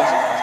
back.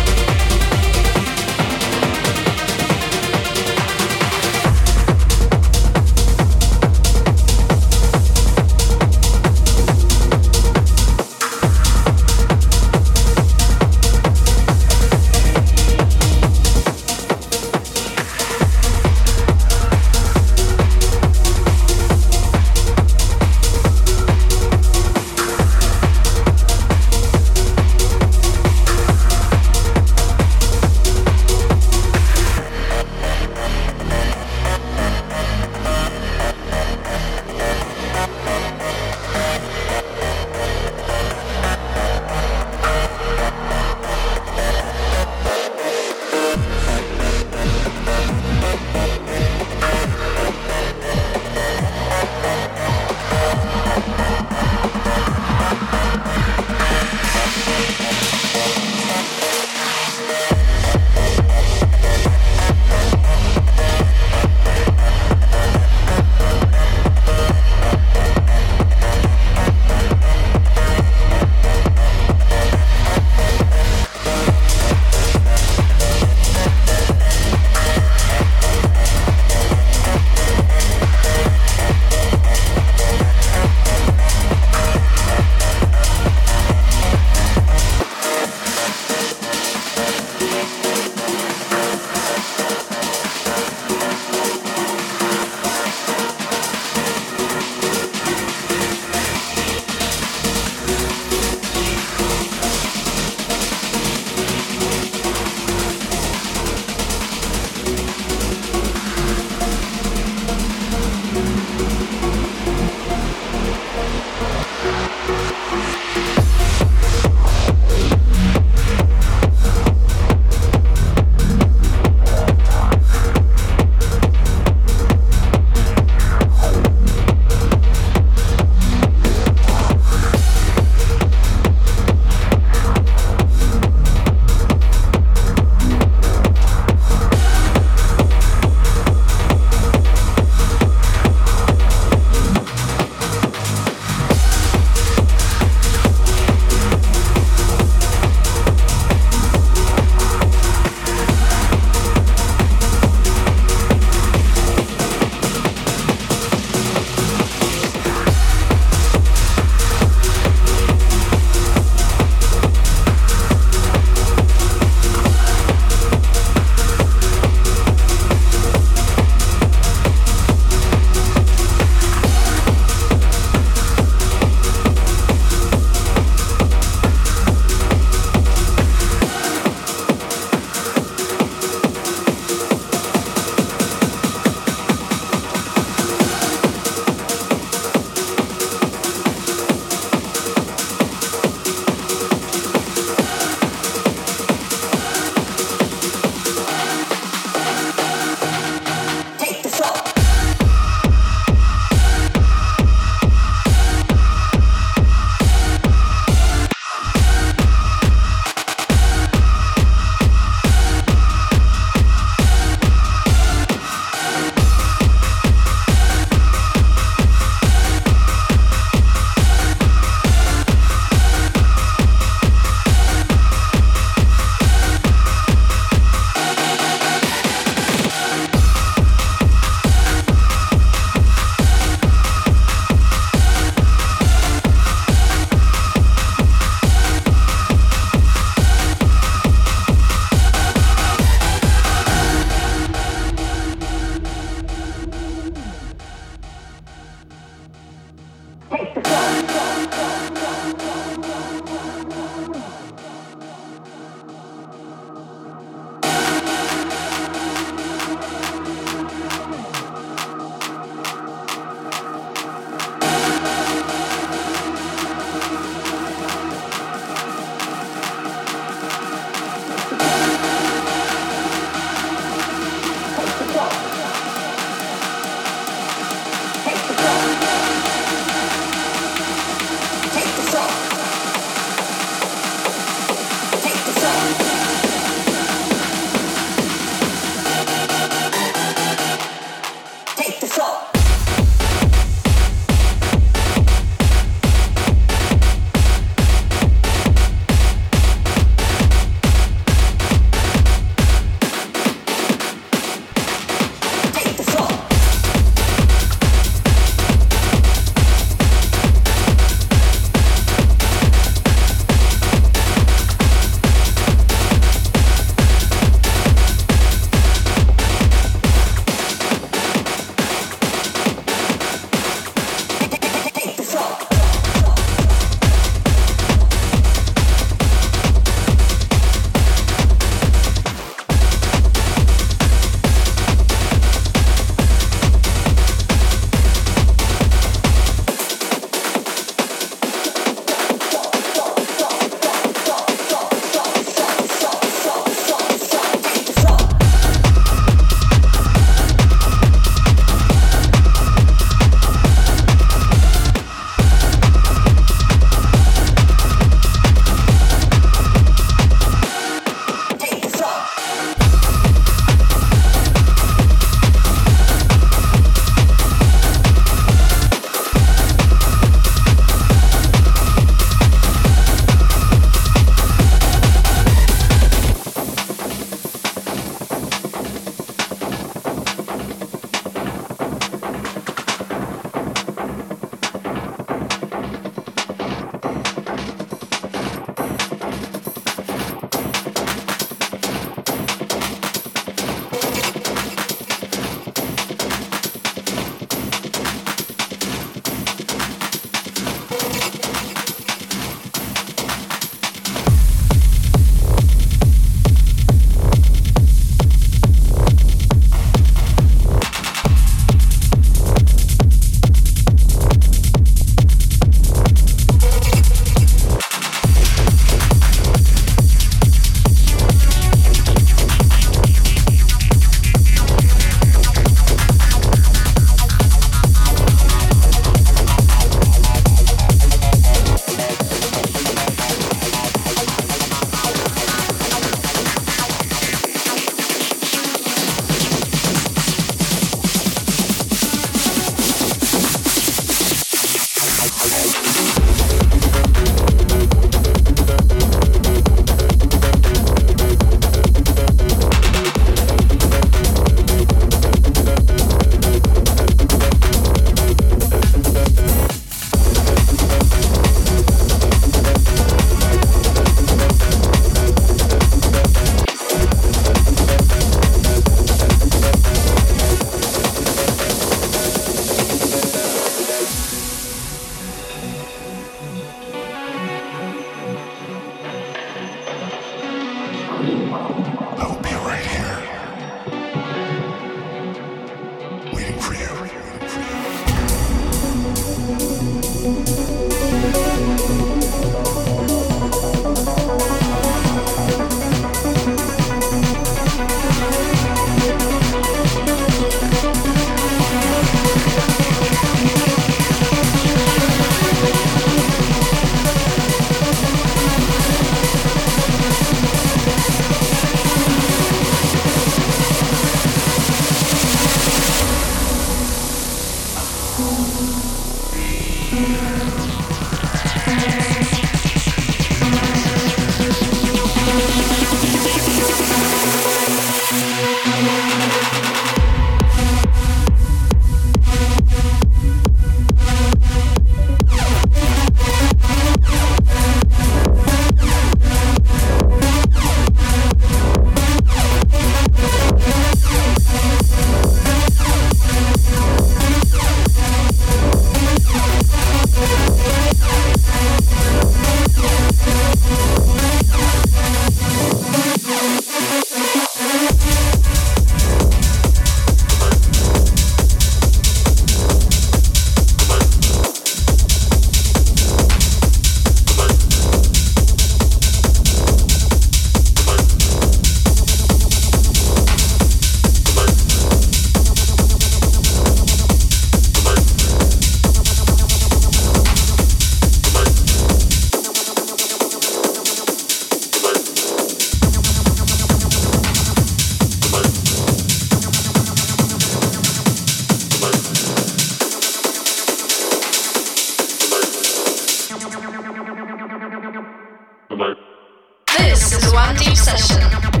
one deep session.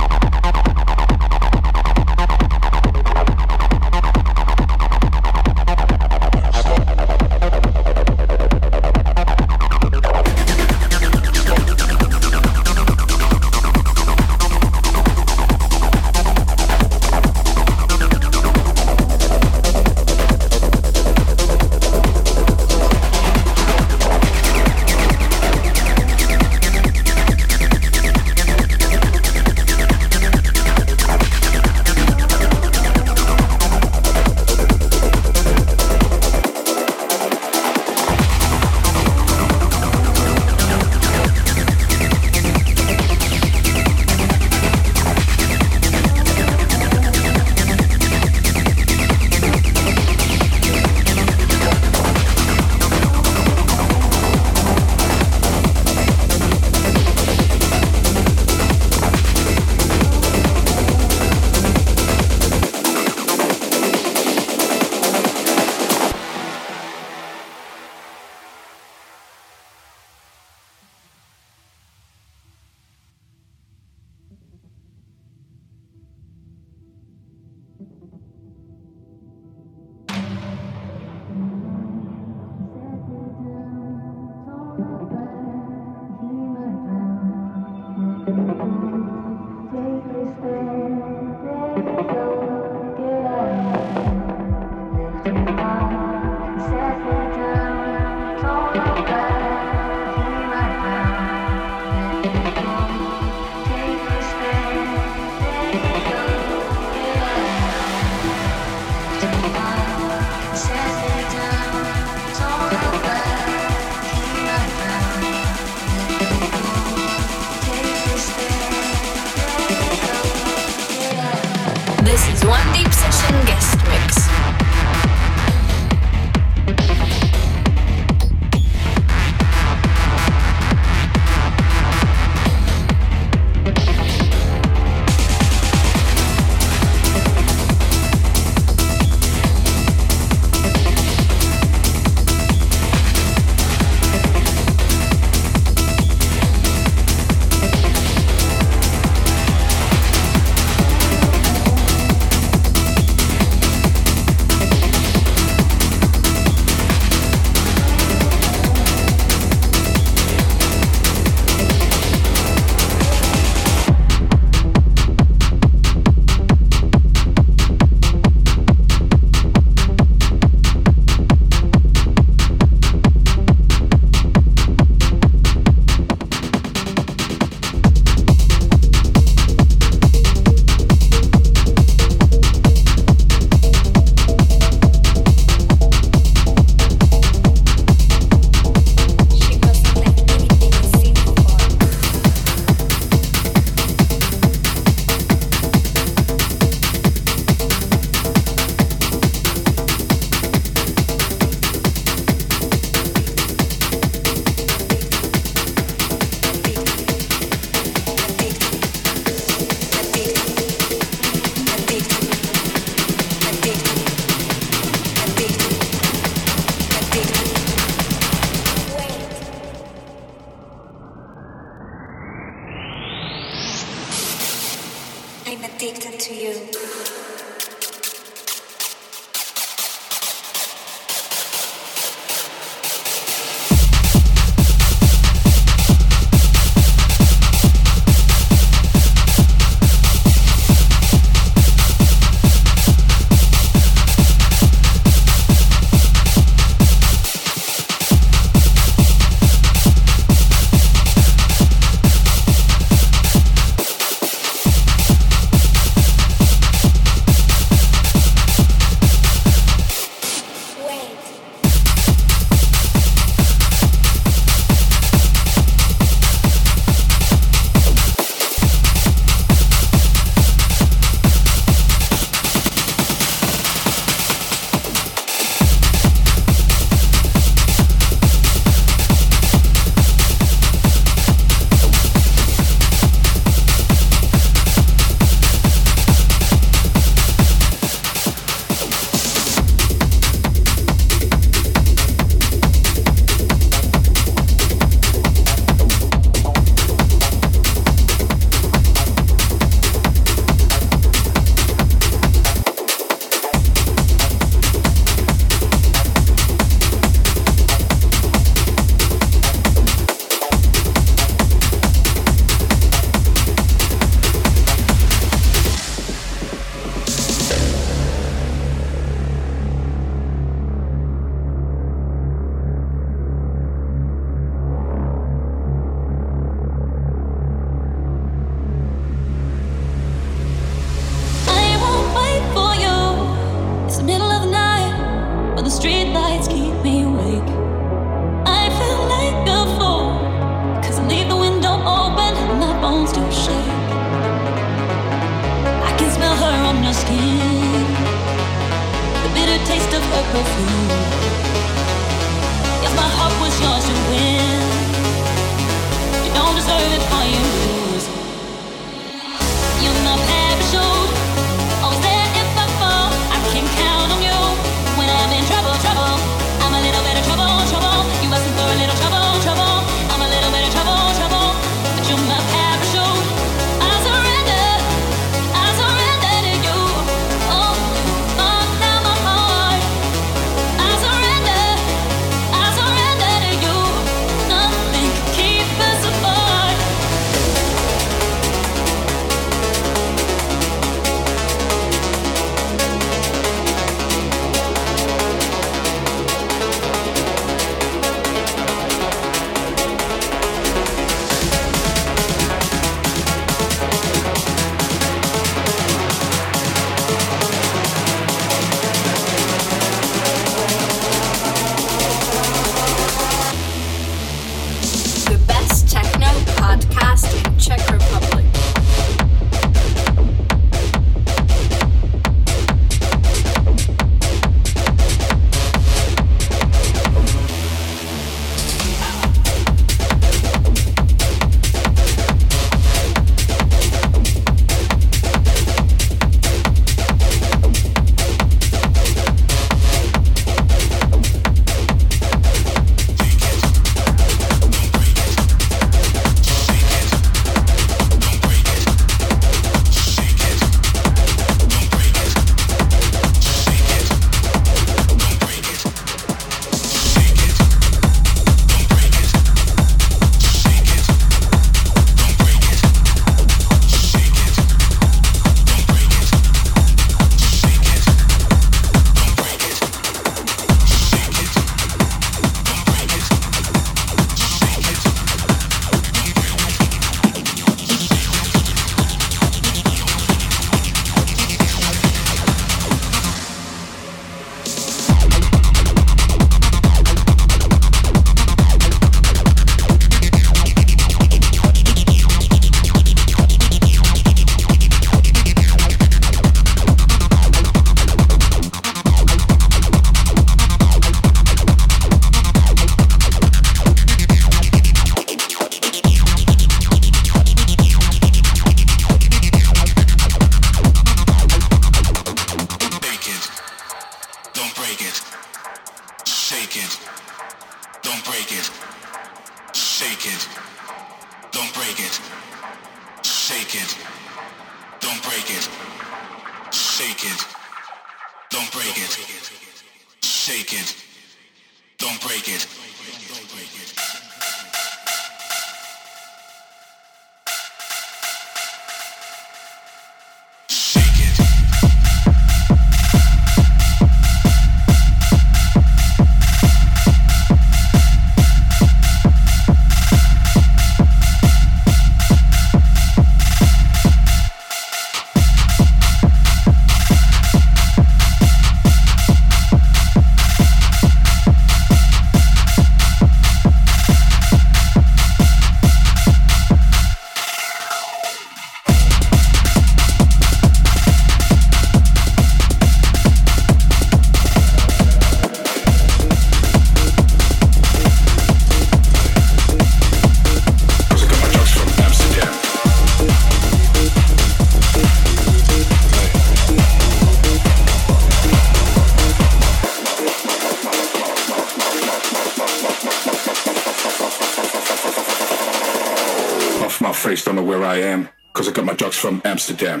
Amsterdam.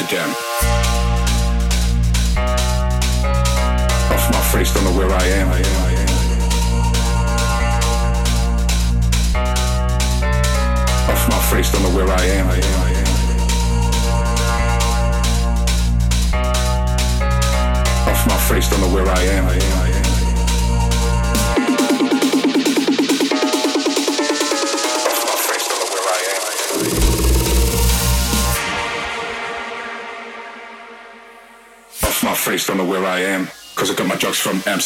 again.